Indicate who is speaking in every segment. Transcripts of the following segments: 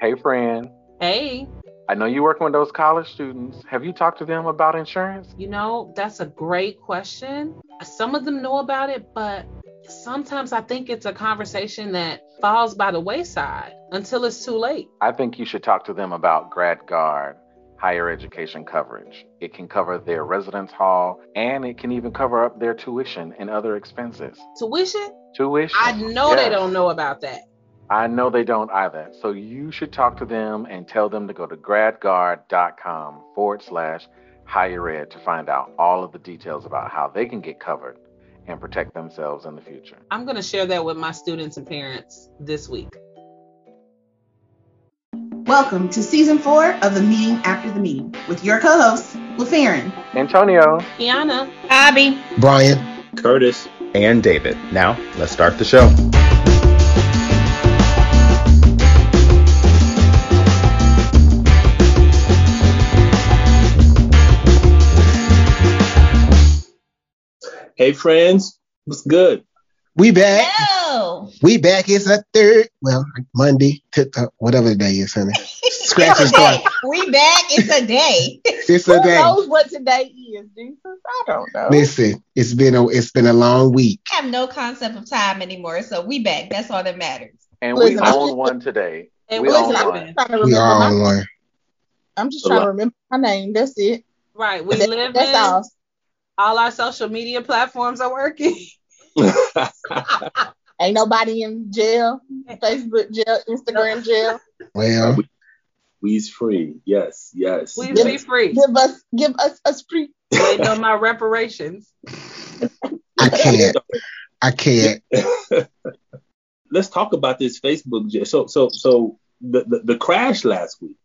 Speaker 1: Hey, friend.
Speaker 2: Hey.
Speaker 1: I know you're working with those college students. Have you talked to them about insurance?
Speaker 2: You know, that's a great question. Some of them know about it, but sometimes I think it's a conversation that falls by the wayside until it's too late.
Speaker 1: I think you should talk to them about GradGuard higher education coverage. It can cover their residence hall and it can even cover up their tuition and other expenses.
Speaker 2: Tuition?
Speaker 1: Tuition.
Speaker 2: I know yes. they don't know about that.
Speaker 1: I know they don't either. So you should talk to them and tell them to go to gradguard.com forward slash higher ed to find out all of the details about how they can get covered and protect themselves in the future.
Speaker 2: I'm going to share that with my students and parents this week.
Speaker 3: Welcome to season four of The Meeting After the Meeting with your co hosts, LaFarron,
Speaker 1: Antonio,
Speaker 2: Kiana,
Speaker 4: Abby,
Speaker 5: Brian,
Speaker 6: Curtis,
Speaker 5: and David. Now, let's start the show.
Speaker 6: Hey friends, what's good?
Speaker 5: We back. Hello. We back. It's a third, well, Monday, to, uh, whatever the day is, honey.
Speaker 4: Scratch and start. We back. It's a day.
Speaker 5: It's a
Speaker 3: Who
Speaker 5: day.
Speaker 3: Who knows what today is, Jesus? I don't know.
Speaker 5: Listen, it's been a it's been a long week.
Speaker 4: I have no concept of time anymore, so we back. That's all that matters.
Speaker 1: And Listen, we own one today.
Speaker 2: And
Speaker 1: we
Speaker 2: own
Speaker 5: one. We are on one.
Speaker 3: I'm just trying to remember my name. That's it.
Speaker 2: Right. We that, live that's in. All. All our social media platforms are working.
Speaker 3: Ain't nobody in jail, Facebook jail, Instagram jail.
Speaker 5: Well,
Speaker 6: we's free. Yes, yes.
Speaker 2: We
Speaker 6: yes.
Speaker 2: be free.
Speaker 3: Give us, give us a free.
Speaker 2: Waiting on my reparations.
Speaker 5: I can't. I can't.
Speaker 6: Let's talk about this Facebook jail. So, so, so the, the the crash last week.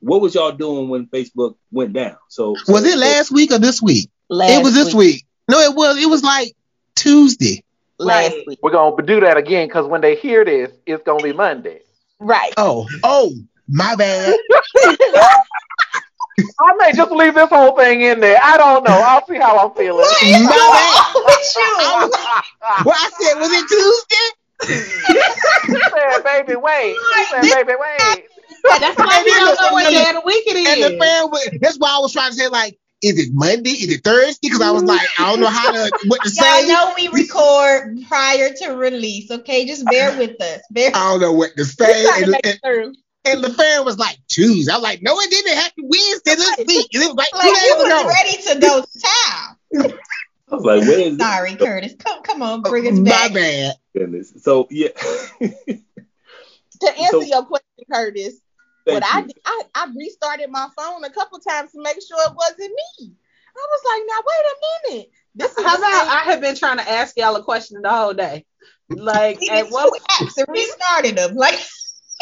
Speaker 6: What was y'all doing when Facebook went down? So, so
Speaker 5: was it last week or this week?
Speaker 3: Last
Speaker 5: it was this week. week. No, it was. It was like Tuesday.
Speaker 3: Last right. week.
Speaker 1: We're gonna do that again because when they hear this, it's gonna be Monday.
Speaker 3: Right.
Speaker 5: Oh, oh, my bad.
Speaker 1: I may just leave this whole thing in there. I don't know. I'll see how I'm feeling.
Speaker 5: my bad. well, I said, was it Tuesday?
Speaker 1: he said, baby, wait. He said, baby, wait.
Speaker 2: That's why we don't know what day of the week it is.
Speaker 5: And the fan, that's why I was trying to say, like, is it Monday? Is it Thursday? Because I was like, I don't know how to what to say.
Speaker 4: I know we record prior to release. Okay, just bear with us. Bear
Speaker 5: I don't know what to say. And, and, and the fan was like Tuesday. I was like, no, it didn't happen Wednesday this week. And it was like,
Speaker 4: like two days ago. ready to go to town.
Speaker 6: I was like, where is
Speaker 4: Sorry, it? Curtis. Come, come on, bring us back.
Speaker 5: My bad.
Speaker 6: Goodness. So yeah.
Speaker 3: to answer so, your question, Curtis, but I, I I restarted my phone a couple times to make sure it wasn't me. I was like, now wait a minute. This is
Speaker 2: how about I have been trying to ask y'all a question the whole day. Like at what
Speaker 4: apps and restarted them. Like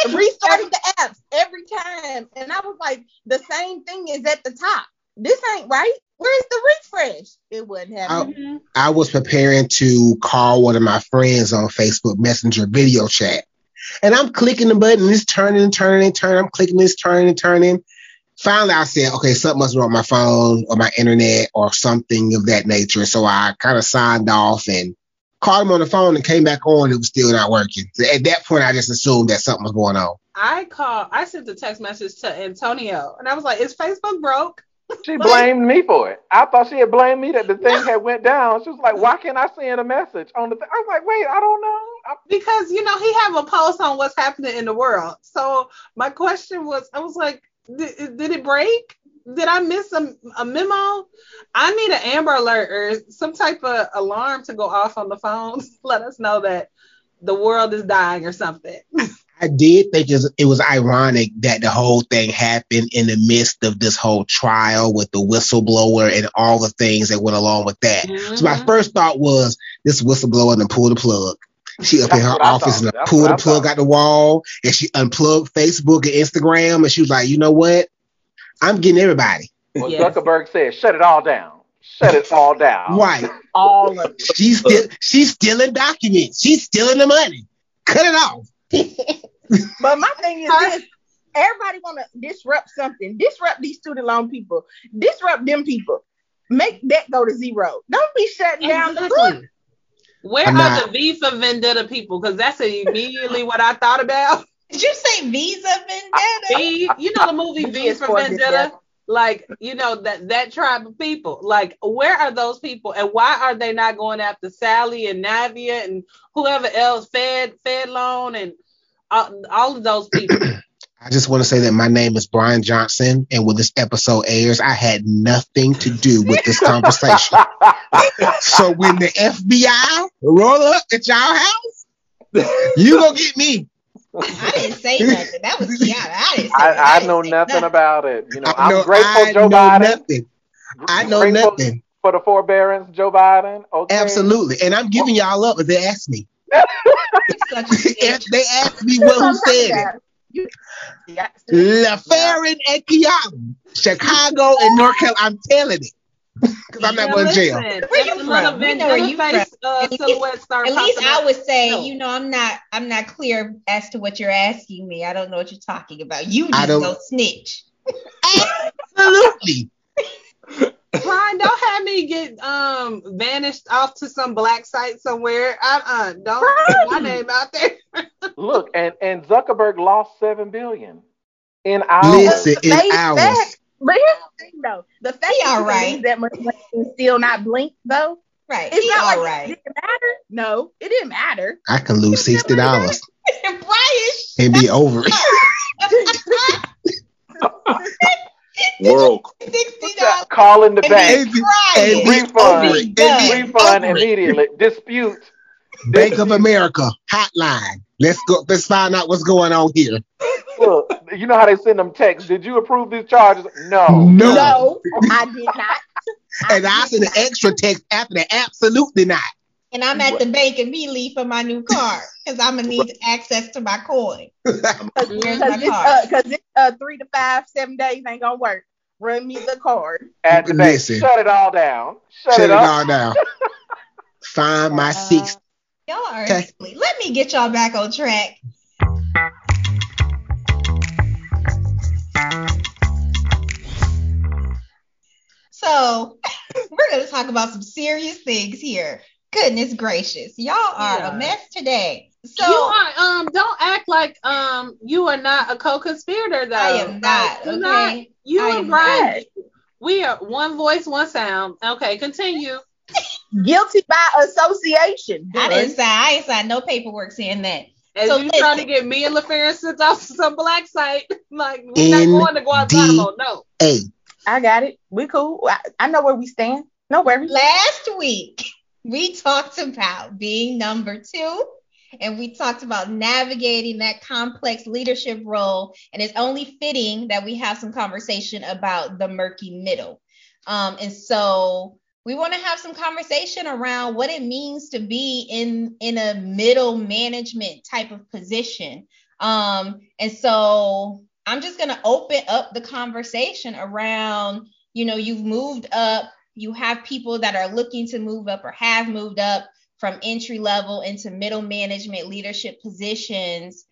Speaker 3: restarted the apps every time. And I was like, the same thing is at the top. This ain't right. Where's the refresh? It wouldn't happening.
Speaker 5: I, I was preparing to call one of my friends on Facebook Messenger video chat. And I'm clicking the button, it's turning and turning and turning. I'm clicking this, turning and turning. Finally, I said, okay, something must be wrong with my phone or my internet or something of that nature. So I kind of signed off and called him on the phone and came back on. It was still not working. So at that point, I just assumed that something was going on.
Speaker 2: I called, I sent a text message to Antonio and I was like, is Facebook broke?
Speaker 1: She blamed me for it. I thought she had blamed me that the thing had went down. She was like, "Why can't I send a message on the?" Th-? I was like, "Wait, I don't know."
Speaker 2: Because you know he have a post on what's happening in the world. So my question was, I was like, "Did, did it break? Did I miss a, a memo? I need an Amber Alert or some type of alarm to go off on the phone. Let us know that the world is dying or something."
Speaker 5: I did think it was ironic that the whole thing happened in the midst of this whole trial with the whistleblower and all the things that went along with that. Mm-hmm. So my mm-hmm. first thought was this whistleblower and pull the plug. She up That's in her office and pulled the plug out the wall and she unplugged Facebook and Instagram and she was like, you know what? I'm getting everybody.
Speaker 1: Well, yes. Zuckerberg said, shut it all down. Shut it all down.
Speaker 5: Right.
Speaker 3: all of it.
Speaker 5: She's still she's stealing documents. She's stealing the money. Cut it off.
Speaker 3: but my thing is this everybody want to disrupt something. Disrupt these student loan people. Disrupt them people. Make that go to zero. Don't be shutting exactly. down the book.
Speaker 2: Where are the Visa Vendetta people? Because that's immediately what I thought about.
Speaker 4: Did you say Visa
Speaker 2: V, you know the movie V for
Speaker 3: for
Speaker 2: Vendetta? Like, you know, that that tribe of people. Like, where are those people and why are they not going after Sallie and Navient and whoever else, Fed, Fed Loan and all, all of those people?
Speaker 5: I just want to say that my name is Brian Johnson, and when this episode airs, I had nothing to do with this conversation. so when the FBI roll up at y'all house, you gonna get me.
Speaker 4: I didn't say nothing. That was Kiana. I didn't say
Speaker 1: I, I
Speaker 4: didn't
Speaker 1: know
Speaker 4: say
Speaker 1: nothing about it. You know,
Speaker 5: I know,
Speaker 1: I'm grateful,
Speaker 5: I
Speaker 1: Joe
Speaker 5: know
Speaker 1: Biden.
Speaker 5: nothing. I know nothing.
Speaker 1: for the forbearance, Joe Biden. Okay.
Speaker 5: Absolutely, and I'm giving y'all up if they ask me. If they ask me what who said it,
Speaker 3: You- Yeah.
Speaker 5: LaFarron and Kiana, Chicago and North Carolina. I'm telling it because I'm not going to jail.
Speaker 2: listen,
Speaker 4: Where you
Speaker 2: after
Speaker 4: from? We know where you
Speaker 2: face, uh,
Speaker 4: At least-
Speaker 2: silhouette
Speaker 4: At least I would say,
Speaker 2: No.
Speaker 4: you know, I'm not I'm not clear as to what you're asking me. I don't know what you're talking about. You
Speaker 5: I
Speaker 4: just
Speaker 5: don't-
Speaker 4: go snitch.
Speaker 5: Absolutely.
Speaker 2: Brian, don't have me get um vanished off to some black site somewhere. Uh uh don't put my name out there.
Speaker 1: Look, and and Zuckerberg lost seven billion in hours.
Speaker 5: Listen, in
Speaker 3: They
Speaker 5: hours.
Speaker 3: said- But here's the thing, though. The fact
Speaker 4: He
Speaker 3: that
Speaker 4: all right.
Speaker 3: that much money and still not blink, though,
Speaker 4: Right.
Speaker 3: it's
Speaker 4: He
Speaker 3: not
Speaker 4: all
Speaker 3: like
Speaker 4: right.
Speaker 3: it didn't matter. No, it didn't matter.
Speaker 5: I can lose sixty dollars
Speaker 4: Brian,
Speaker 5: and be over it.
Speaker 6: World.
Speaker 4: sixty dollars.
Speaker 1: Calling the bank.
Speaker 5: And be,
Speaker 4: crying.
Speaker 5: and be
Speaker 1: Refund.
Speaker 5: And
Speaker 1: Refund immediately. Dispute.
Speaker 5: Bank of America hotline. Let's go. Let's find out what's going on here.
Speaker 1: Look, you know how they send them texts. Did you approve these charges? No.
Speaker 5: No.
Speaker 3: No, I did not.
Speaker 5: And I sent an extra text after that. Absolutely not.
Speaker 4: And I'm at the bank immediately for my new car because I'm gonna need access to my coin. Here's my
Speaker 3: Because it's,
Speaker 4: card.
Speaker 3: uh, 'cause it's uh, three to five, seven days ain't gonna work. Run me the card.
Speaker 1: At the bank.
Speaker 5: Listen.
Speaker 1: Shut it all down. Shut,
Speaker 5: Shut
Speaker 1: it
Speaker 5: it all down. Find my six.
Speaker 4: Y'all are
Speaker 5: Okay.
Speaker 4: silly. Let me get y'all back on track. So we're gonna talk about some serious things here. Goodness gracious, y'all are
Speaker 2: Yeah.
Speaker 4: a mess today. So
Speaker 2: you are um don't act like um you are not a co-conspirator though.
Speaker 4: I am not,
Speaker 2: You're
Speaker 4: okay?
Speaker 2: not- you
Speaker 4: I
Speaker 2: and
Speaker 4: am
Speaker 2: Brian, we are one voice, one sound. Okay, continue.
Speaker 3: Guilty by association.
Speaker 4: I didn't sign. I ain't signed no paperwork saying that.
Speaker 2: As
Speaker 4: So
Speaker 2: you trying to get me and LaFarron sent off to some black site, like we're not
Speaker 5: In
Speaker 2: going to Guantanamo. No.
Speaker 5: Hey,
Speaker 3: I got it. We cool. I, I know where we stand. No worries.
Speaker 4: Last week, we talked about being number two, and we talked about navigating that complex leadership role. And it's only fitting that we have some conversation about the murky middle. Um, and so we want to have some conversation around what it means to be in in a middle management type of position. Um, and so I'm just gonna open up the conversation around, you know, you've moved up you have people that are looking to move up or have moved up from entry level into middle management leadership positions.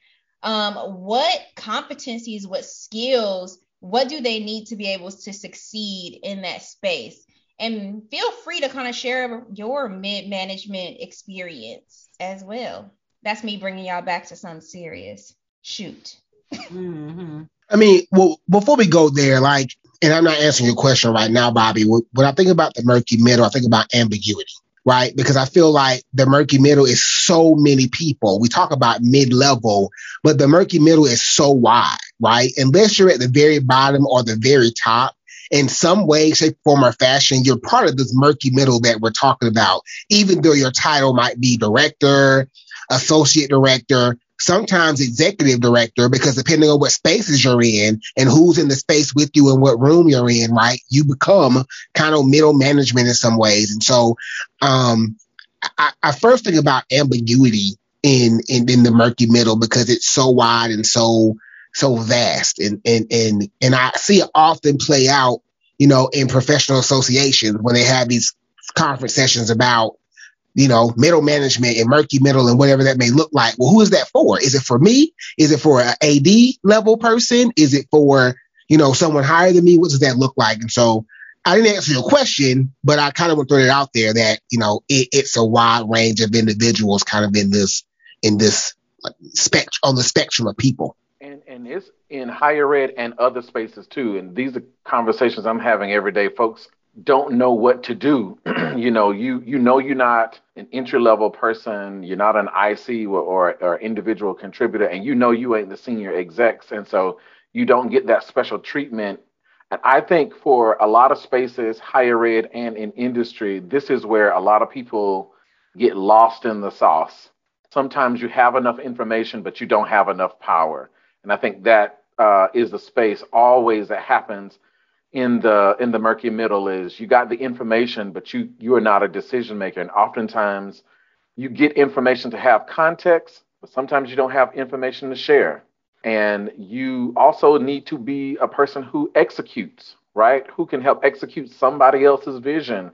Speaker 4: Um, what competencies what skills what do they need to be able to succeed in that space? And feel free to kind of share your mid management experience as well. That's me bringing y'all back to something serious. Shoot.
Speaker 2: Mm-hmm.
Speaker 5: I mean, well, before we go there, like, and I'm not answering your question right now, Bobby. When I think about the murky middle, I think about ambiguity, right? Because I feel like the murky middle is so many people. We talk about mid level, but the murky middle is so wide, right? Unless you're at the very bottom or the very top, in some way, shape, form, or fashion, you're part of this murky middle that we're talking about, even though your title might be director, associate director, sometimes executive director, because depending on what spaces you're in and who's in the space with you and what room you're in, right, you become kind of middle management in some ways. And so, um, I, I first think about ambiguity in, in in the murky middle because it's so wide and so so vast, and and and and I see it often play out, you know, in professional associations when they have these conference sessions about you know, middle management and murky middle and whatever that may look like. Well, who is that for? Is it for me? Is it for an AD level person? Is it for, you know, someone higher than me? What does that look like? And so I didn't answer your question, but I kind of want to throw it out there that, you know, it, it's a wide range of individuals kind of in this, in this spectrum, on the spectrum of people.
Speaker 1: And and it's in higher ed and other spaces too. And these are conversations I'm having every day. Folks don't know what to do. you know, you you know you're not an entry level person, you're not an IC or, or, or individual contributor, and you know you ain't the senior execs, and so you don't get that special treatment. And I think for a lot of spaces, higher ed and in industry, this is where a lot of people get lost in the sauce. Sometimes you have enough information, but you don't have enough power. And I think that uh, is the space always that happens in the in the murky middle is you got the information, but you you are not a decision maker. And oftentimes you get information to have context, but sometimes you don't have information to share. And you also need to be a person who executes, right? Who can help execute somebody else's vision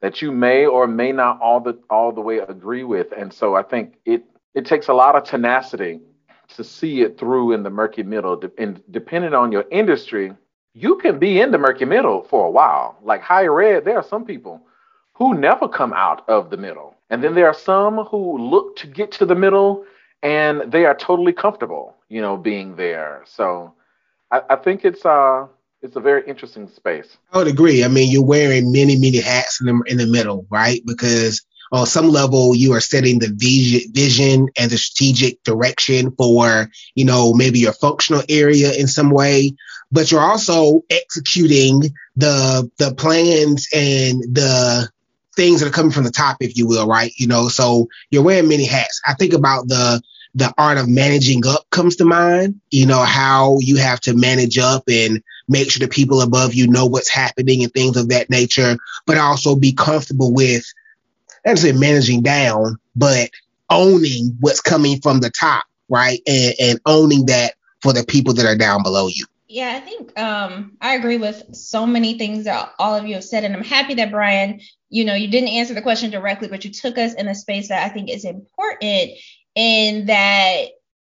Speaker 1: that you may or may not all the all the way agree with. And so I think it it takes a lot of tenacity to see it through in the murky middle. And depending on your industry, you can be in the murky middle for a while. Like higher ed, there are some people who never come out of the middle. And then there are some who look to get to the middle and they are totally comfortable, you know, being there. So I, I think it's uh it's a very interesting space.
Speaker 5: I would agree. I mean, you're wearing many, many hats in the in the middle, right? Because on some level you are setting the vision and the strategic direction for you know maybe your functional area in some way but you're also executing the the plans and the things that are coming from the top if you will right? You know so you're wearing many hats. I think about the the art of managing up comes to mind you know how you have to manage up and make sure the people above you know what's happening and things of that nature but also be comfortable with not say managing down, but owning what's coming from the top, right? And, and owning that for the people that are down below you.
Speaker 4: Yeah, I think um, I agree with so many things that all of you have said, and I'm happy that Brian, you know, you didn't answer the question directly, but you took us in a space that I think is important, in that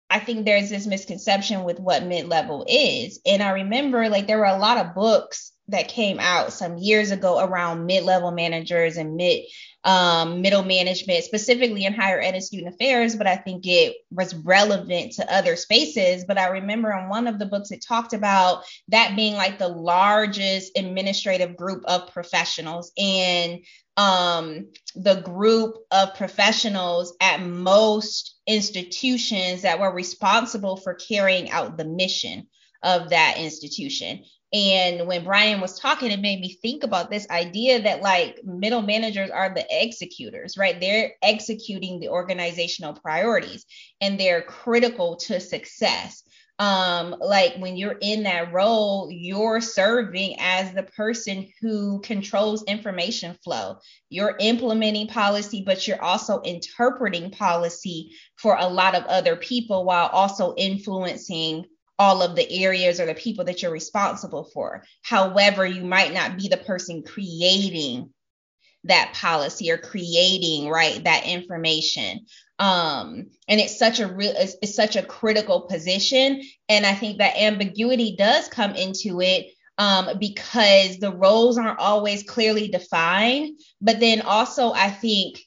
Speaker 4: I think there's this misconception with what mid-level is, and I remember like there were a lot of books that came out some years ago around mid-level managers and mid um, middle management, specifically in higher ed and student affairs, but I think it was relevant to other spaces. But I remember in one of the books, it talked about that being like the largest administrative group of professionals. And um, the group of professionals at most institutions that were responsible for carrying out the mission of that institution. And when Brian was talking, it made me think about this idea that like middle managers are the executors, right? They're executing the organizational priorities and they're critical to success. Um, like when you're in that role, you're serving as the person who controls information flow. You're implementing policy, but you're also interpreting policy for a lot of other people while also influencing all of the areas or the people that you're responsible for. However, you might not be the person creating that policy or creating right that information. Um and it's such a real it's, it's such a critical position. And i think that ambiguity does come into it um, because the roles aren't always clearly defined. But then also i think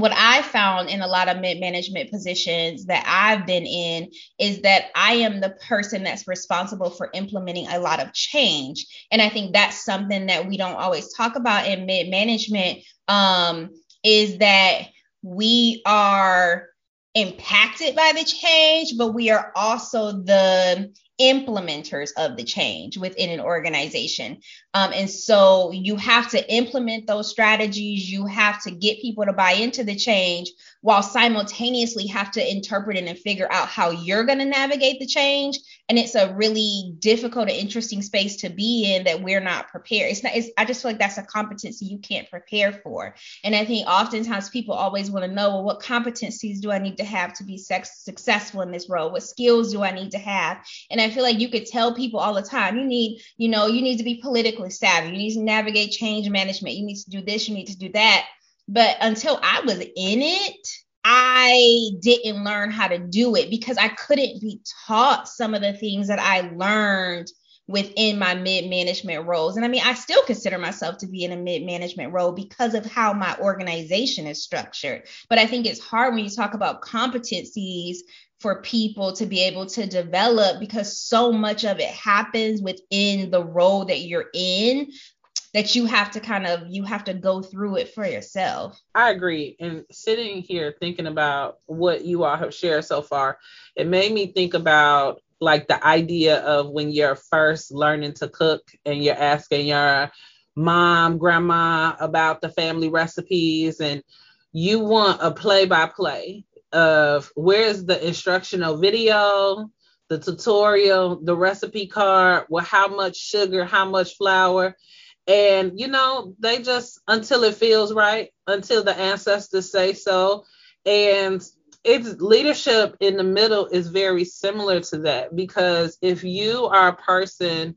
Speaker 4: what I found in a lot of mid management positions that I've been in is that I am the person that's responsible for implementing a lot of change. And I think that's something that we don't always talk about in mid management um, is that we are impacted by the change, but we are also the implementers of the change within an organization. Um, and so you have to implement those strategies. You have to get people to buy into the change while simultaneously have to interpret it and figure out how you're going to navigate the change. And it's a really difficult and interesting space to be in that we're not prepared. It's not, it's, I just feel like that's a competency you can't prepare for. And I think oftentimes people always want to know, well, what competencies do I need to have to be sex- successful in this role? What skills do I need to have? And I feel like you could tell people all the time, you need, you know, you need to be politically savvy. You need to navigate change management. You need to do this. You need to do that. But until I was in it, I didn't learn how to do it because I couldn't be taught some of the things that I learned within my mid management roles. And I mean, I still consider myself to be in a mid management role because of how my organization is structured. But I think it's hard when you talk about competencies for people to be able to develop because so much of it happens within the role that you're in that you have to kind of you have to go through it for yourself.
Speaker 2: I agree. And sitting here thinking about what you all have shared so far, it made me think about like the idea of when you're first learning to cook and you're asking your mom, grandma about the family recipes and you want a play by play of where's the instructional video, the tutorial, the recipe card, well, how much sugar, how much flour. And, you know, they just, until it feels right, until the ancestors say so. And it's leadership in the middle is very similar to that because if you are a person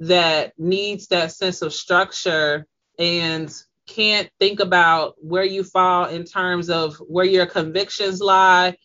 Speaker 2: that needs that sense of structure and can't think about where you fall in terms of where your convictions lie,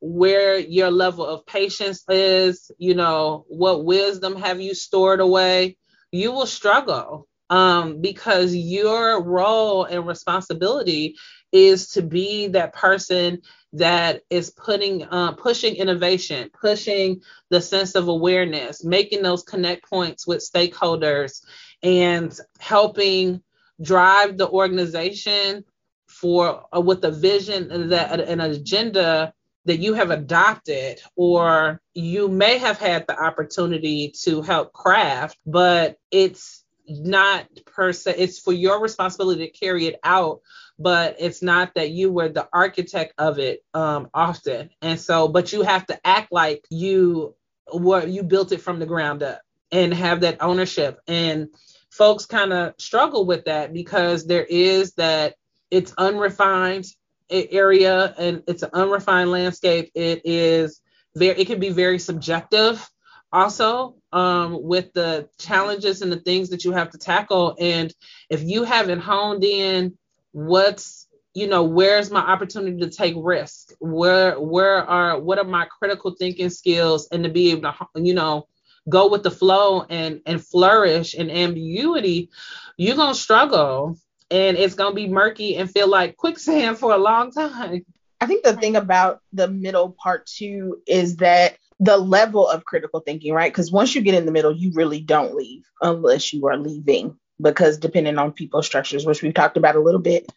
Speaker 2: where your level of patience is, you know, what wisdom have you stored away, you will struggle um, because your role and responsibility is to be that person that is putting uh, pushing innovation pushing the sense of awareness making those connect points with stakeholders and helping drive the organization for uh, with a vision that an agenda that you have adopted or you may have had the opportunity to help craft but it's not per se it's for your responsibility to carry it out but it's not that you were the architect of it um, often. And so but you have to act like you were you built it from the ground up and have that ownership. And folks kind of struggle with that because there is that it's unrefined area and it's an unrefined landscape. It is very, it can be very subjective also um, with the challenges and the things that you have to tackle. And if you haven't honed in what's, you know, where's my opportunity to take risk? Where, where are, what are my critical thinking skills and to be able to, you know, go with the flow and and flourish in ambiguity, you're gonna struggle and it's gonna be murky and feel like quicksand for a long time.
Speaker 3: I think the thing about the middle part two is that the level of critical thinking, right? Because once you get in the middle, you really don't leave unless you are leaving, because depending on people structures, which we've talked about a little bit.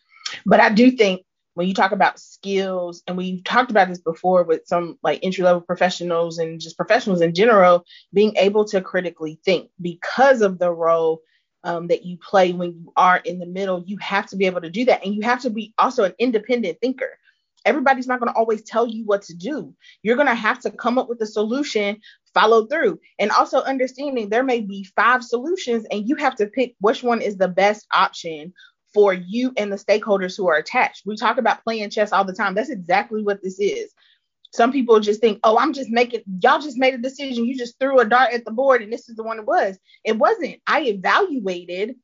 Speaker 3: But I do think when you talk about skills, and we've talked about this before with some like entry level professionals and just professionals in general, being able to critically think because of the role um, that you play when you are in the middle, you have to be able to do that. And you have to be also an independent thinker. Everybody's not going to always tell you what to do. You're going to have to come up with a solution, follow through, and also understanding there may be five solutions and you have to pick which one is the best option for you and the stakeholders who are attached. We talk about playing chess all the time. That's exactly what this is. Some people just think, oh, I'm just making, y'all just made a decision. You just threw a dart at the board and this is the one it was. It wasn't. I evaluated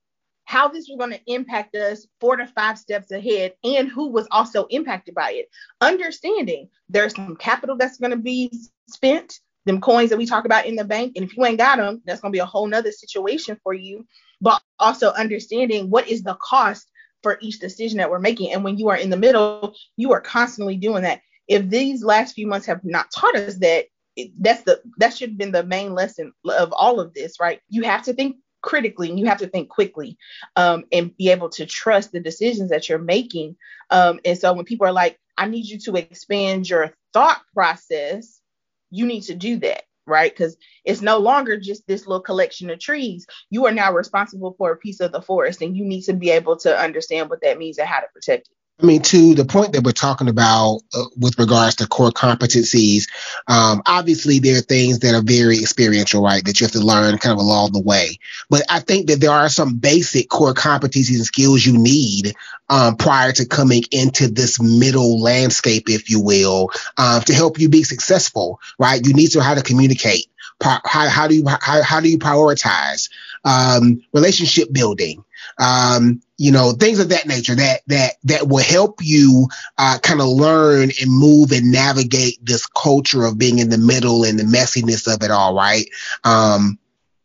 Speaker 3: how this was going to impact us four to five steps ahead and who was also impacted by it. Understanding there's some capital that's going to be spent, them coins that we talk about in the bank. And if you ain't got them, that's going to be a whole nother situation for you but also understanding what is the cost for each decision that we're making. And when you are in the middle, you are constantly doing that. If these last few months have not taught us that, that's the that should have been the main lesson of all of this, right? You have to think critically and you have to think quickly um, and be able to trust the decisions that you're making. Um, and so when people are like, I need you to expand your thought process, you need to do that right? Because it's no longer just this little collection of trees. You are now responsible for a piece of the forest, and you need to be able to understand what that means and how to protect it.
Speaker 5: I mean, to the point that we're talking about uh, with regards to core competencies, um, obviously there are things that are very experiential, right? That you have to learn kind of along the way. But I think that there are some basic core competencies and skills you need um, prior to coming into this middle landscape, if you will, um, to help you be successful, right? You need to know how to communicate. How, how do you how, how do you prioritize um, relationship building? um, you know, things of that nature that that that will help you uh, kind of learn and move and navigate this culture of being in the middle and the messiness of it all, right? Um,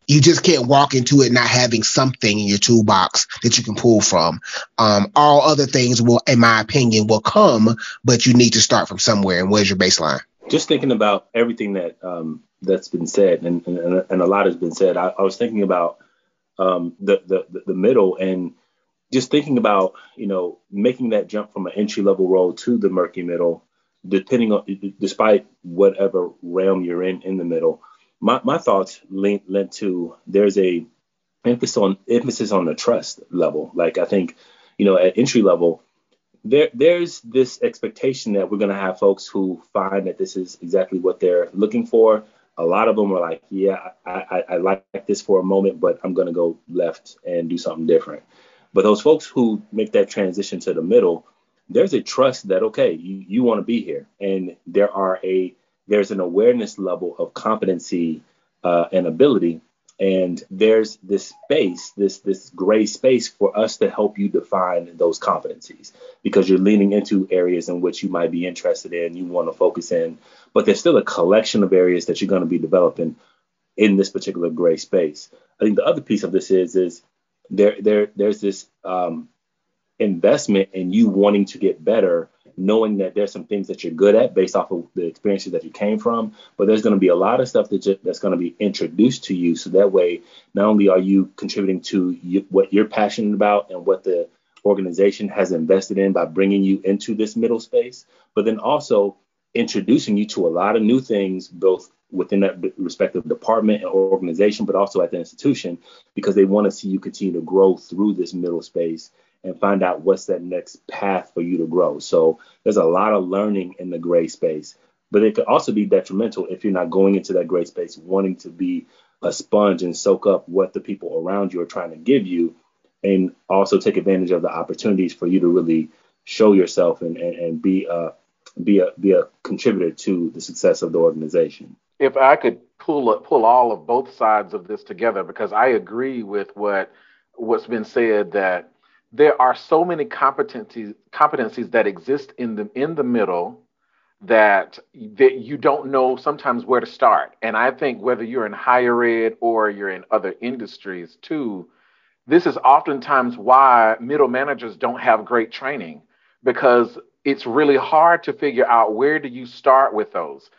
Speaker 5: you just can't walk into it not having something in your toolbox that you can pull from. Um, all other things will, in my opinion, will come, but you need to start from somewhere. And where's your baseline?
Speaker 6: just thinking about everything that um, that's been said, and, and, and a lot has been said. I, I was thinking about um, the, the the middle and just thinking about you know making that jump from an entry level role to the murky middle, depending on despite whatever realm you're in in the middle. My my thoughts lent, lent to there's a emphasis on emphasis on the trust level. Like I think you know at entry level there there's this expectation that we're going to have folks who find that this is exactly what they're looking for. A lot of them are like, yeah, I, I, I like this for a moment, but I'm going to go left and do something different. But those folks who make that transition to the middle, there's a trust that okay, you, you want to be here, and there are a there's an awareness level of competency uh, and ability. And there's this space this this gray space for us to help you define those competencies. Because you're leaning into areas in which you might be interested in you want to focus in. But there's still a collection of areas that you're going to be developing in this particular gray space. I think the other piece of this is is there there there's this um, investment in you wanting to get better knowing that there's some things that you're good at based off of the experiences that you came from, but there's going to be a lot of stuff that you, that's going to be introduced to you. So that way, not only are you contributing to you, what you're passionate about and what the organization has invested in by bringing you into this middle space, but then also introducing you to a lot of new things, both within that respective department and organization, but also at the institution, because they want to see you continue to grow through this middle space and find out what's that next path for you to grow. So there's a lot of learning in the gray space, but it could also be detrimental if you're not going into that gray space wanting to be a sponge and soak up what the people around you are trying to give you and also take advantage of the opportunities for you to really show yourself and, and, and be a be a be a contributor to the success of the organization.
Speaker 1: If I could pull pull all of both sides of this together because I agree with what what's been said that there are so many competencies competencies that exist in the in the middle that that you don't know sometimes where to start. And I think whether you're in higher ed or you're in other industries too, this is oftentimes why middle managers don't have great training because it's really hard to figure out where do you start with those.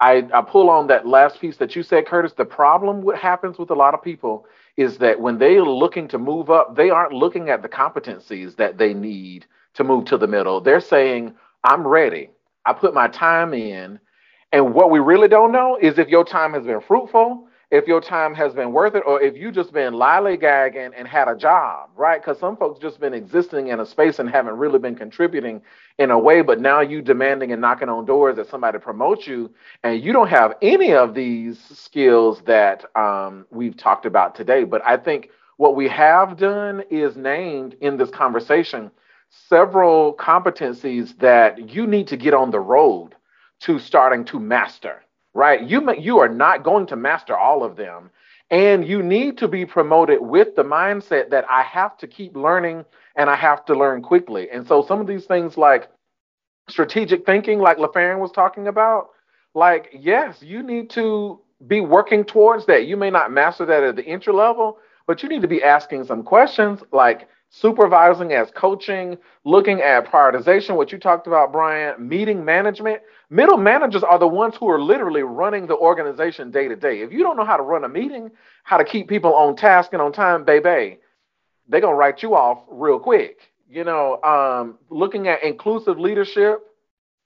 Speaker 1: I, I pull on that last piece that you said, Curtis. The problem what happens with a lot of people is that when they're looking to move up, they aren't looking at the competencies that they need to move to the middle. They're saying, I'm ready. I put my time in. And what we really don't know is if your time has been fruitful, if your time has been worth it, or if you just been lollygagging and had a job, right? Because some folks just been existing in a space and haven't really been contributing in a way, but now you demanding and knocking on doors that somebody promotes you, and you don't have any of these skills that um, we've talked about today. But I think what we have done is named in this conversation several competencies that you need to get on the road to starting to master right? You you are not going to master all of them, and you need to be promoted with the mindset that I have to keep learning and I have to learn quickly. And so some of these things like strategic thinking, like LaFarron was talking about, like yes, you need to be working towards that. You may not master that at the entry level, but you need to be asking some questions like supervising as coaching, looking at prioritization, what you talked about, Brian, meeting management. Middle managers are the ones who are literally running the organization day to day. If you don't know how to run a meeting, how to keep people on task and on time, baby, they're going to write you off real quick. You know, um, looking at inclusive leadership,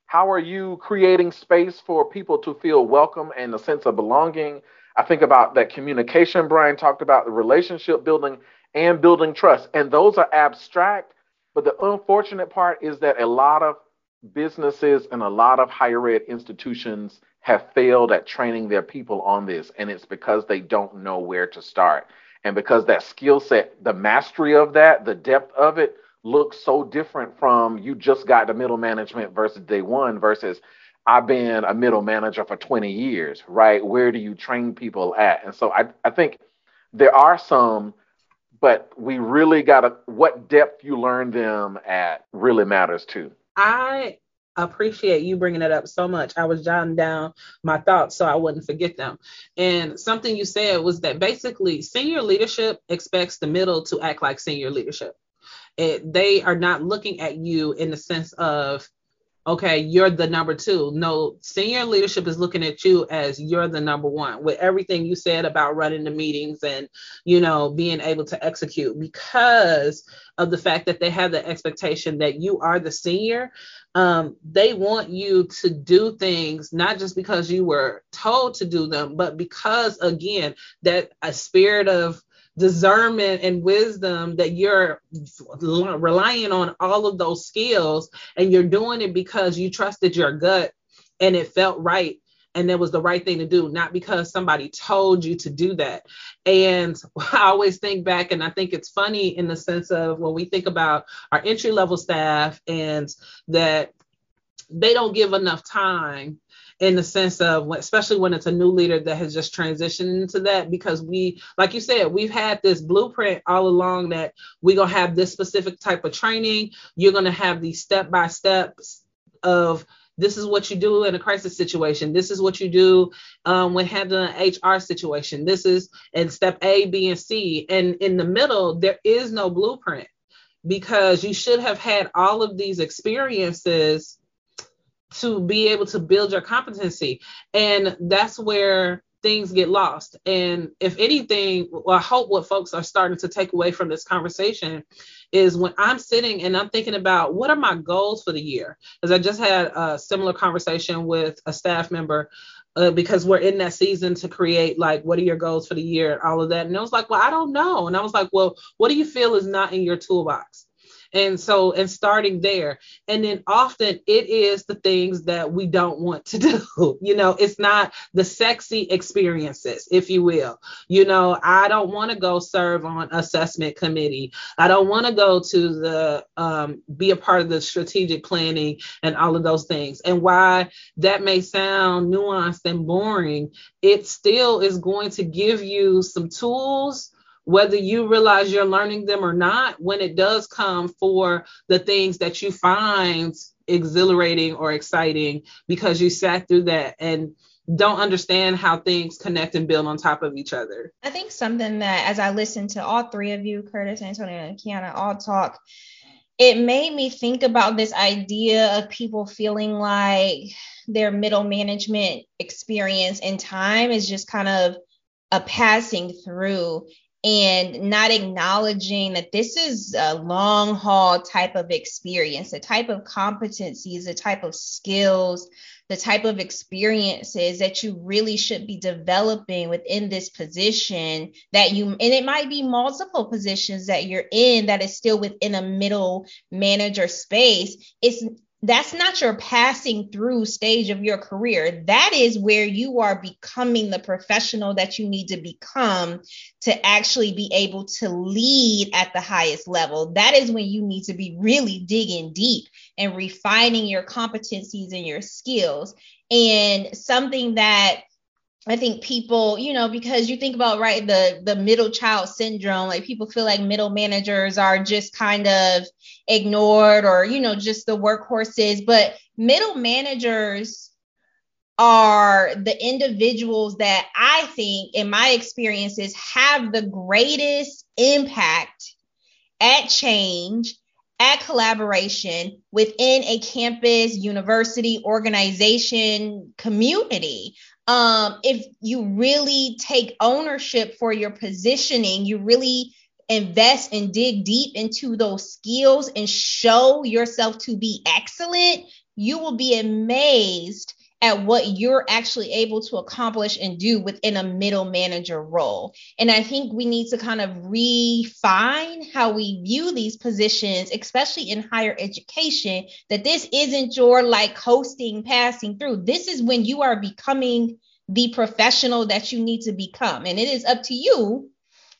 Speaker 1: how are you creating space for people to feel welcome and a sense of belonging? I think about that communication Brian talked about, the relationship building and building trust. And those are abstract. But the unfortunate part is that a lot of businesses and a lot of higher ed institutions have failed at training their people on this. And it's because they don't know where to start. And because that skill set, the mastery of that, the depth of it looks so different from you just got the middle management versus day one versus I've been a middle manager for 20 years, right? Where do you train people at? And so I, I think there are some but we really got to what depth you learn them at really matters too.
Speaker 2: I appreciate you bringing it up so much. I was jotting down my thoughts so I wouldn't forget them. And something you said was that basically senior leadership expects the middle to act like senior leadership. It, they are not looking at you in the sense of okay, you're the number two. No, senior leadership is looking at you as you're the number one with everything you said about running the meetings and, you know, being able to execute because of the fact that they have the expectation that you are the senior. Um, they want you to do things not just because you were told to do them, but because, again, that a spirit of discernment and wisdom that you're relying on all of those skills and you're doing it because you trusted your gut and it felt right and it was the right thing to do, not because somebody told you to do that. And I always think back, and I think it's funny in the sense of when we think about our entry level staff and that they don't give enough time in the sense of especially when it's a new leader that has just transitioned into that because we like you said we've had this blueprint all along that we're going to have this specific type of training. You're going to have these step by steps of this is what you do in a crisis situation. This is what you do um, when handling an hr situation. This is in step a b and c. And in the middle there is no blueprint because you should have had all of these experiences to be able to build your competency. And that's where things get lost. And if anything, well, I hope what folks are starting to take away from this conversation is when I'm sitting and I'm thinking about what are my goals for the year. Because I just had a similar conversation with a staff member uh, because we're in that season to create like what are your goals for the year and all of that. And I was like, well, I don't know. And I was like, well, what do you feel is not in your toolbox? And so, and starting there. And then often it is the things that we don't want to do. You know, it's not the sexy experiences, if you will. You know, I don't want to go serve on assessment committee. I don't want to go to the, um, be a part of the strategic planning and all of those things. And why that may sound nuanced and boring, it still is going to give you some tools whether you realize you're learning them or not, when it does come for the things that you find exhilarating or exciting because you sat through that and don't understand how things connect and build on top of each other.
Speaker 4: I think something that as I listened to all three of you, Curtis, Antonio, and Kiana all talk, it made me think about this idea of people feeling like their middle management experience and time is just kind of a passing through and not acknowledging that this is a long haul type of experience, the type of competencies, the type of skills, the type of experiences that you really should be developing within this position that you and it might be multiple positions that you're in that is still within a middle manager space. It's that's not your passing through stage of your career. That is where you are becoming the professional that you need to become to actually be able to lead at the highest level. That is when you need to be really digging deep and refining your competencies and your skills. And something that I think people, you know, because you think about right the the middle child syndrome, like people feel like middle managers are just kind of ignored or you know just the workhorses, but middle managers are the individuals that I think in my experiences have the greatest impact at change at collaboration within a campus, university, organization, community. Um, if you really take ownership for your positioning, you really invest and dig deep into those skills and show yourself to be excellent, you will be amazed at what you're actually able to accomplish and do within a middle manager role. And I think we need to kind of refine how we view these positions, especially in higher education, that this isn't your like hosting passing through. This is when you are becoming the professional that you need to become. And it is up to you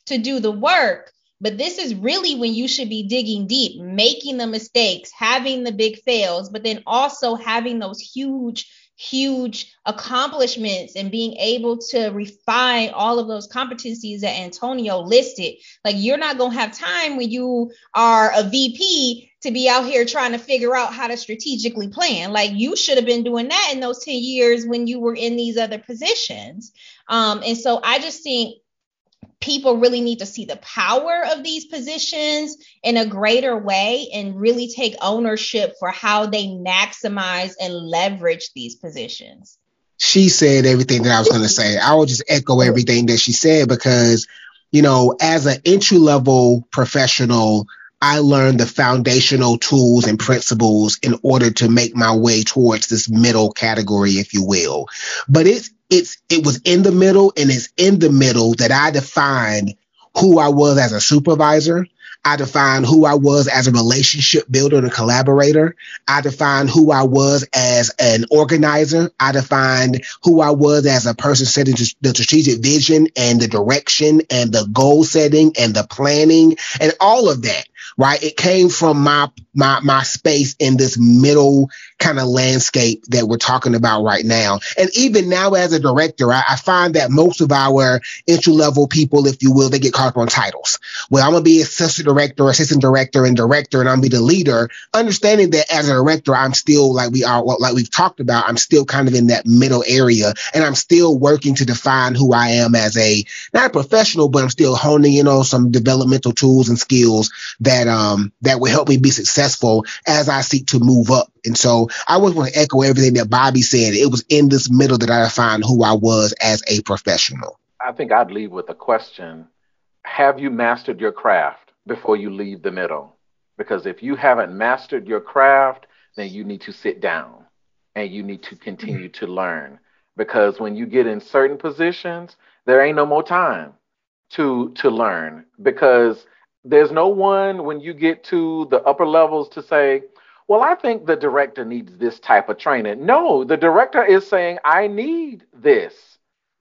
Speaker 4: to do the work. But this is really when you should be digging deep, making the mistakes, having the big fails, but then also having those huge huge accomplishments and being able to refine all of those competencies that Antonio listed. Like you're not going to have time when you are a VP to be out here trying to figure out how to strategically plan. Like you should have been doing that in those 10 years when you were in these other positions. Um, and so I just think people really need to see the power of these positions in a greater way and really take ownership for how they maximize and leverage these positions.
Speaker 5: She said everything that I was going to say. I will just echo everything that she said because, you know, as an entry level professional, I learned the foundational tools and principles in order to make my way towards this middle category, if you will. But it's it's it was in the middle and it's in the middle that I defined who I was as a supervisor. I defined who I was as a relationship builder and a collaborator. I defined who I was as an organizer. I defined who I was as a person setting the strategic vision and the direction and the goal setting and the planning and all of that right? It came from my my my space in this middle kind of landscape that we're talking about right now. And even now as a director, I, I find that most of our entry level people, if you will, they get caught up on titles. Well, I'm gonna be assistant director, assistant director, and director, and I'm gonna be the leader. Understanding that as a director, I'm still like we are like we've talked about, I'm still kind of in that middle area and I'm still working to define who I am as a not a professional, but I'm still honing in on some developmental tools and skills that um, that will help me be successful as I seek to move up. And so I always want to echo everything that Bobby said. It was in this middle that I found who I was as a professional.
Speaker 1: I think I'd leave with a question. Have you mastered your craft before you leave the middle? Because if you haven't mastered your craft, then you need to sit down and you need to continue to learn. Because when you get in certain positions, there ain't no more time to to learn because there's no one when you get to the upper levels to say, well, I think the director needs this type of training. No, the director is saying, I need this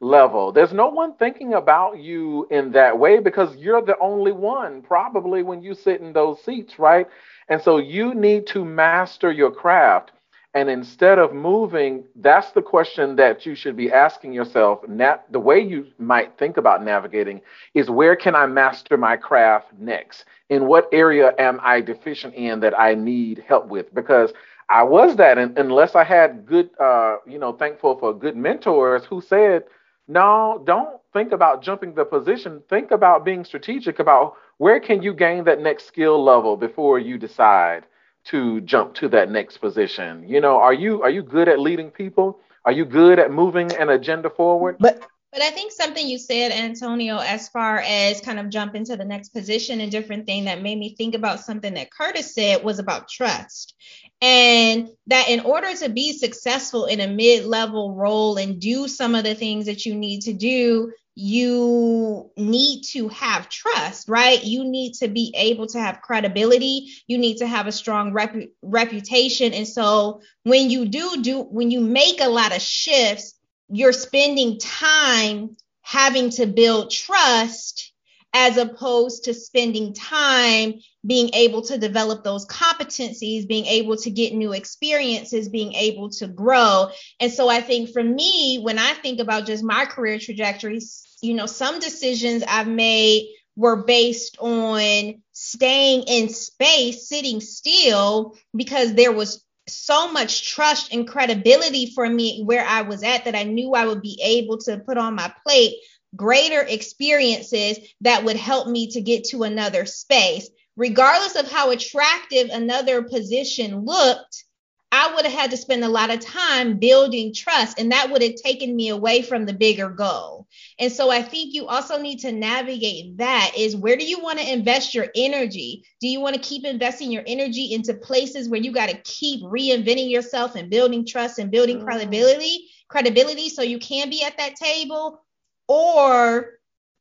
Speaker 1: level. There's no one thinking about you in that way because you're the only one, probably, when you sit in those seats, right? And so you need to master your craft. And instead of moving, that's the question that you should be asking yourself. Na- the way you might think about navigating is where can I master my craft next? In what area am I deficient in that I need help with? Because I was that, and unless I had good, uh, you know, thankful for good mentors who said, no, don't think about jumping the position. Think about being strategic about where can you gain that next skill level before you decide to jump to that next position? You know, are you are you good at leading people? Are you good at moving an agenda forward?
Speaker 4: But but I think something you said, Antonio, as far as kind of jump into the next position and different thing that made me think about something that Curtis said was about trust. And that in order to be successful in a mid level role and do some of the things that you need to do, you need to have trust, right? You need to be able to have credibility. You need to have a strong rep- reputation. And so when you do do when you make a lot of shifts, you're spending time having to build trust as opposed to spending time being able to develop those competencies, being able to get new experiences, being able to grow. And so I think for me, when I think about just my career trajectories, you know, some decisions I've made were based on staying in space, sitting still, because there was so much trust and credibility for me where I was at that I knew I would be able to put on my plate greater experiences that would help me to get to another space. Regardless of how attractive another position looked, I would have had to spend a lot of time building trust, and that would have taken me away from the bigger goal. And so I think you also need to navigate that is where do you want to invest your energy? Do you want to keep investing your energy into places where you got to keep reinventing yourself and building trust and building mm. credibility, credibility so you can be at that table? Or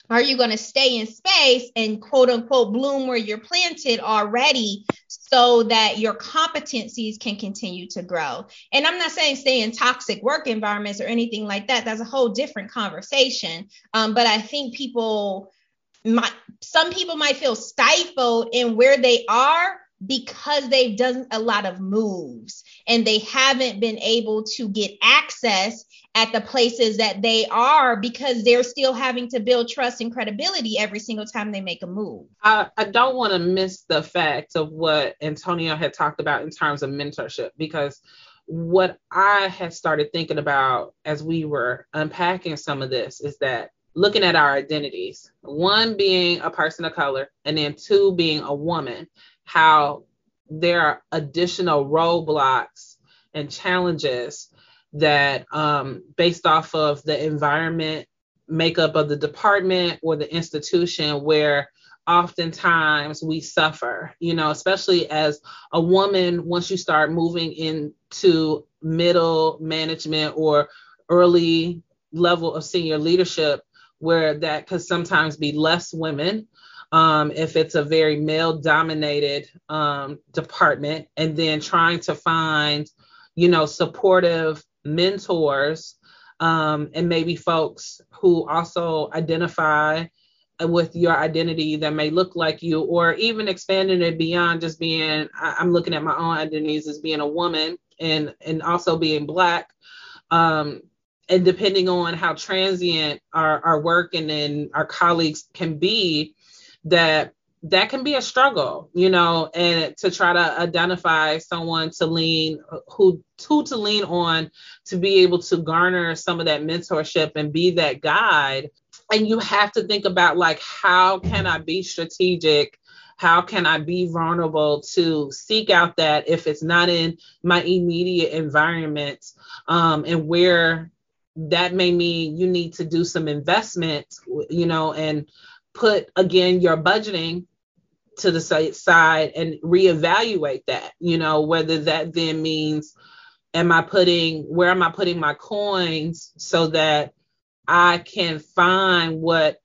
Speaker 4: are you going to stay in space and quote unquote bloom where you're planted already so that your competencies can continue to grow? And I'm not saying stay in toxic work environments or anything like that. That's a whole different conversation. Um, but I think people might, some people might feel stifled in where they are because they've done a lot of moves and they haven't been able to get access at the places that they are because they're still having to build trust and credibility every single time they make a move.
Speaker 2: I, I don't want to miss the fact of what Antonio had talked about in terms of mentorship because what I had started thinking about as we were unpacking some of this is that looking at our identities. One being a person of color, and then two being a woman. How there are additional roadblocks and challenges that, um, based off of the environment, makeup of the department or the institution, where oftentimes we suffer, you know, especially as a woman, once you start moving into middle management or early level of senior leadership, where that could sometimes be less women. Um, if it's a very male dominated um, department, and then trying to find, you know, supportive mentors um, and maybe folks who also identify with your identity that may look like you, or even expanding it beyond just being, I'm looking at my own identities as being a woman and and also being black. Um, and depending on how transient our, our work and then our colleagues can be, that that can be a struggle, you know, and to try to identify someone to lean who who to lean on to be able to garner some of that mentorship and be that guide. And you have to think about like how can i be strategic? How can i be vulnerable to seek out that if it's not in my immediate environment? Um, and where that may mean you need to do some investment you know and put again your budgeting to the side and reevaluate that you know whether that then means am i putting where am i putting my coins so that I can find what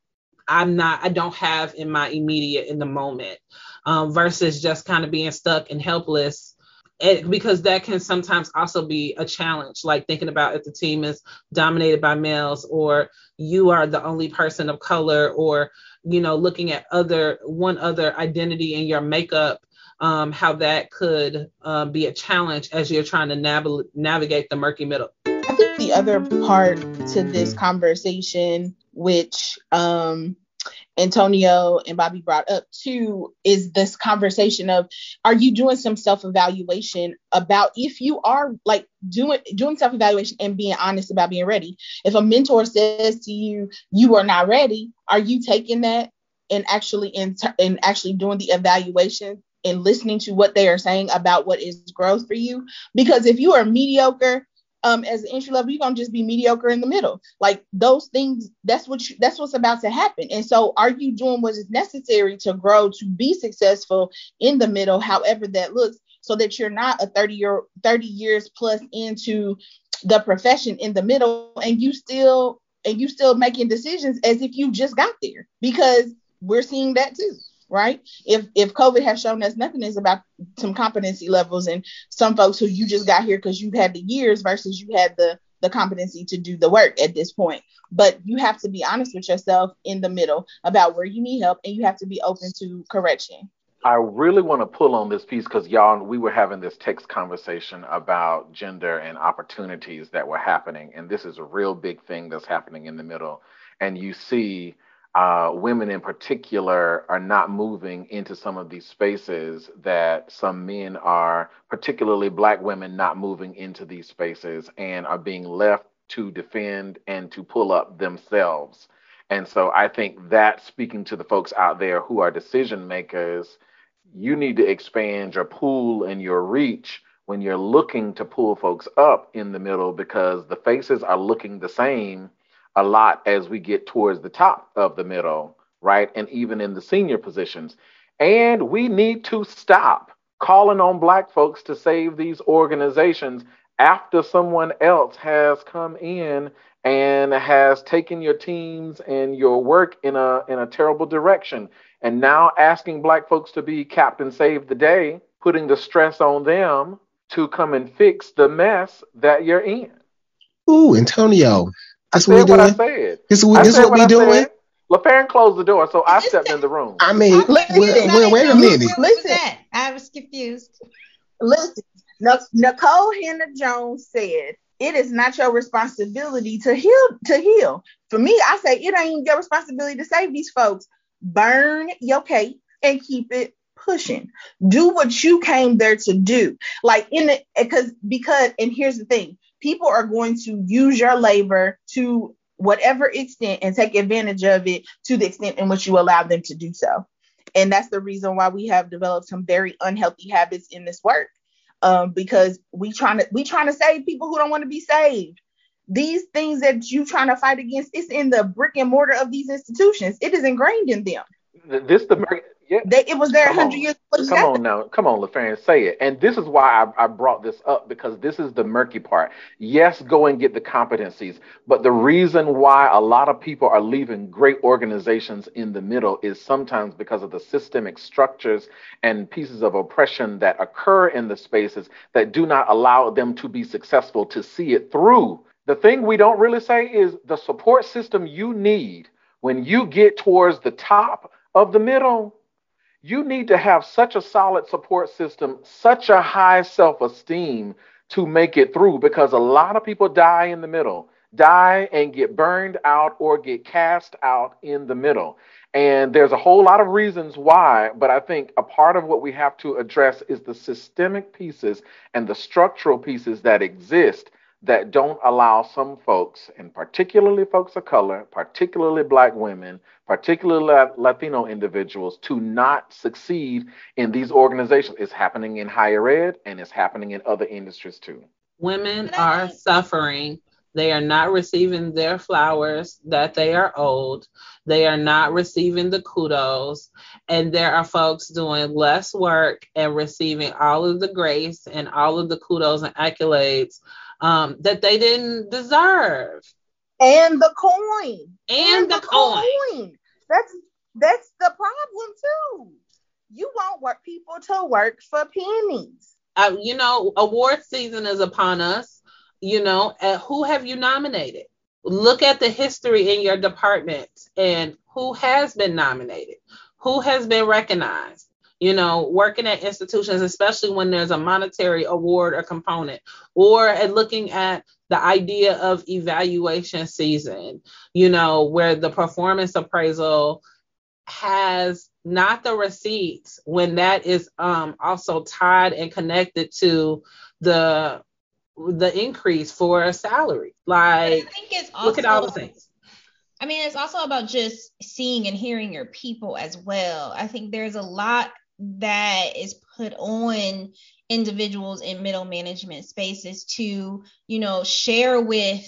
Speaker 2: I'm not, I don't have in my immediate in the moment, um, versus just kind of being stuck and helpless. Because that can sometimes also be a challenge, like thinking about if the team is dominated by males, or you are the only person of color, or you know, looking at other one other identity in your makeup, um, how that could uh, be a challenge as you're trying to nav- navigate the murky middle.
Speaker 3: I think the other part to this conversation, which um, Antonio and Bobby brought up too, is this conversation of are you doing some self evaluation about if you are like doing doing self evaluation and being honest about being ready. If a mentor says to you you are not ready, are you taking that and actually in and actually doing the evaluation and listening to what they are saying about what is growth for you? Because if you are mediocre um, as an entry level, you're gonna just be mediocre in the middle. Like those things, that's what you, that's what's about to happen. And so, are you doing what is necessary to grow to be successful in the middle, however that looks, so that you're not a 30 year 30 years plus into the profession in the middle, and you still and you still making decisions as if you just got there because we're seeing that too right? If if COVID has shown us nothing is about some competency levels and some folks who you just got here because you had the years versus you had the the competency to do the work at this point. But you have to be honest with yourself in the middle about where you need help and you have to be open to correction.
Speaker 1: I really want to pull on this piece because y'all, we were having this text conversation about gender and opportunities that were happening. And this is a real big thing that's happening in the middle. And you see uh, women in particular are not moving into some of these spaces that some men are, particularly black women, not moving into these spaces and are being left to defend and to pull up themselves. And so I think that speaking to the folks out there who are decision makers, you need to expand your pool and your reach when you're looking to pull folks up in the middle because the faces are looking the same a lot as we get towards the top of the middle, right? And even in the senior positions. And we need to stop calling on Black folks to save these organizations after someone else has come in and has taken your teams and your work in a in a terrible direction and now asking black folks to be captain save the day putting the stress on them to come and fix the mess that you're in
Speaker 5: ooh antonio
Speaker 1: that's what, what I said.
Speaker 5: This, is what, this what, what we doing.
Speaker 1: LaFarron closed the door, so I stepped in the room.
Speaker 5: I mean, wait, wait, wait a minute.
Speaker 4: Listen, I was confused.
Speaker 3: Listen, Nikole Hannah Jones said, "It is not your responsibility to heal. To heal. For me, I say it ain't your responsibility to save these folks. Burn your cake and keep it pushing. Do what you came there to do. Like in the because because and here's the thing: people are going to use your labor to whatever extent and take advantage of it to the extent in which you allow them to do so. And that's the reason why we have developed some very unhealthy habits in this work. Um, because we trying to we trying to save people who don't want to be saved. These things that you trying to fight against, it's in the brick and mortar of these institutions. It is ingrained in them.
Speaker 1: This the
Speaker 3: yeah. They, it was there
Speaker 1: come
Speaker 3: 100 years
Speaker 1: ago. Come on now. Come on, LaFarron, say it. And this is why I, I brought this up because this is the murky part. Yes, go and get the competencies. But the reason why a lot of people are leaving great organizations in the middle is sometimes because of the systemic structures and pieces of oppression that occur in the spaces that do not allow them to be successful to see it through. The thing we don't really say is the support system you need when you get towards the top of the middle you need to have such a solid support system, such a high self esteem to make it through because a lot of people die in the middle, die and get burned out or get cast out in the middle. And there's a whole lot of reasons why, but I think a part of what we have to address is the systemic pieces and the structural pieces that exist that don't allow some folks, and particularly folks of color, particularly black women, particularly Latino individuals, to not succeed in these organizations. It's happening in higher ed and it's happening in other industries too.
Speaker 2: Women are suffering. They are not receiving their flowers that they are owed. They are not receiving the kudos. And there are folks doing less work and receiving all of the grace and all of the kudos and accolades um, that they didn't deserve.
Speaker 3: And the coin.
Speaker 2: And, and the, the coin.
Speaker 3: coin. That's that's the problem too. You want work people to work for pennies.
Speaker 2: Uh, you know, award season is upon us. You know, uh, who have you nominated? Look at the history in your department and who has been nominated, who has been recognized you know, working at institutions, especially when there's a monetary award or component, or at looking at the idea of evaluation season, you know, where the performance appraisal has not the receipts when that is um, also tied and connected to the the increase for a salary. Like, I think it's also, look at all the things.
Speaker 4: I mean, it's also about just seeing and hearing your people as well. I think there's a lot that is put on individuals in middle management spaces to, you know, share with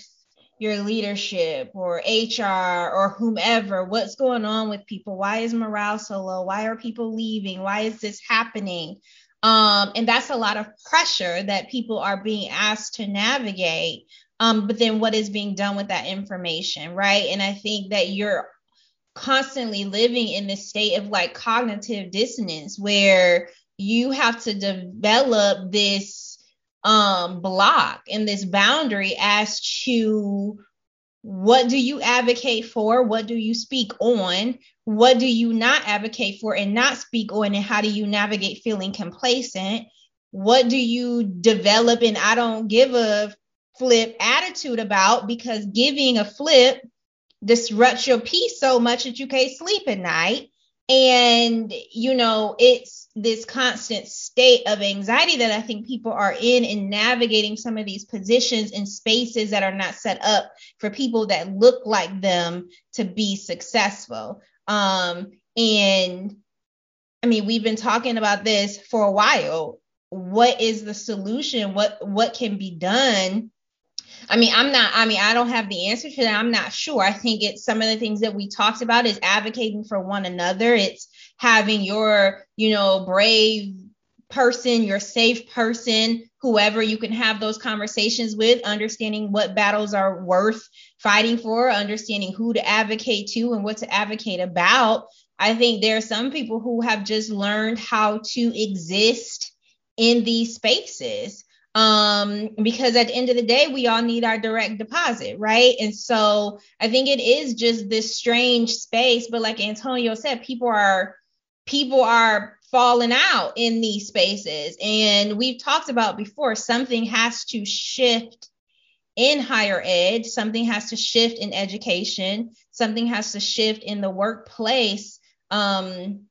Speaker 4: your leadership or HR or whomever what's going on with people. Why is morale so low? Why are people leaving? Why is this happening? Um, and that's a lot of pressure that people are being asked to navigate. Um, but then what is being done with that information, right? And I think that you're constantly living in this state of like cognitive dissonance where you have to develop this um block and this boundary as to what do you advocate for what do you speak on what do you not advocate for and not speak on and how do you navigate feeling complacent? What do you develop? And i don't give a flip attitude about because giving a flip disrupts your peace so much that you can't sleep at night. And, you know, it's this constant state of anxiety that I think people are in in navigating some of these positions and spaces that are not set up for people that look like them to be successful. Um, and I mean, we've been talking about this for a while. What is the solution? What what can be done I mean, I'm not, I mean, I don't have the answer to that. I'm not sure. I think it's some of the things that we talked about is advocating for one another. It's having your, you know, brave person, your safe person, whoever you can have those conversations with, understanding what battles are worth fighting for, understanding who to advocate to and what to advocate about. I think there are some people who have just learned how to exist in these spaces um, because at the end of the day, we all need our direct deposit, right? And so I think it is just this strange space. But like Antonio said, people are people are falling out in these spaces, and we've talked about before. Something has to shift in higher ed. Something has to shift in education. Something has to shift in the workplace. Um,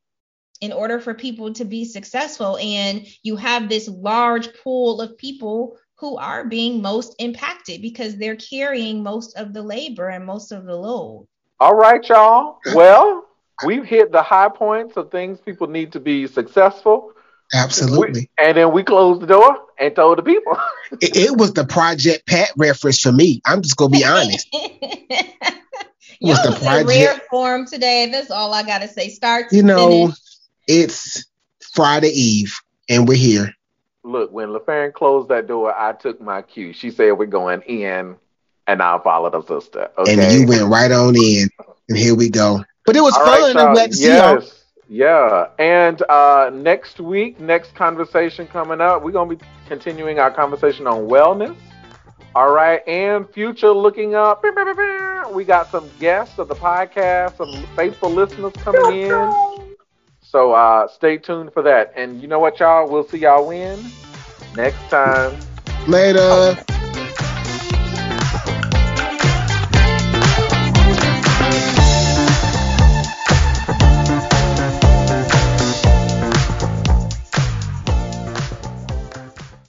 Speaker 4: in order for people to be successful and you have this large pool of people who are being most impacted because they're carrying most of the labor and most of the load.
Speaker 1: All right, y'all. Well, we've hit the high points of things people need to be successful.
Speaker 5: Absolutely.
Speaker 1: We, and then we closed the door and told the people.
Speaker 5: it, it, was the Project Pat reference for me. I'm just gonna be honest.
Speaker 4: you was the project rare form today. That's all I gotta say. Start.
Speaker 5: You know, finish. It's Friday Eve, and we're here.
Speaker 1: Look, when LaFarron closed that door, I took my cue. She said we're going in, and I followed her sister. Okay?
Speaker 5: And you went right on in, and here we go. But it was all fun. Right, I'm glad to see yes. y'all.
Speaker 1: Yeah, and uh, next week, next conversation coming up, we're gonna be continuing our conversation on wellness. All right, and future looking up. We got some guests of the podcast, some faithful listeners coming in. So uh, stay tuned for that. And you know what, y'all? We'll see y'all when next time.
Speaker 5: Later.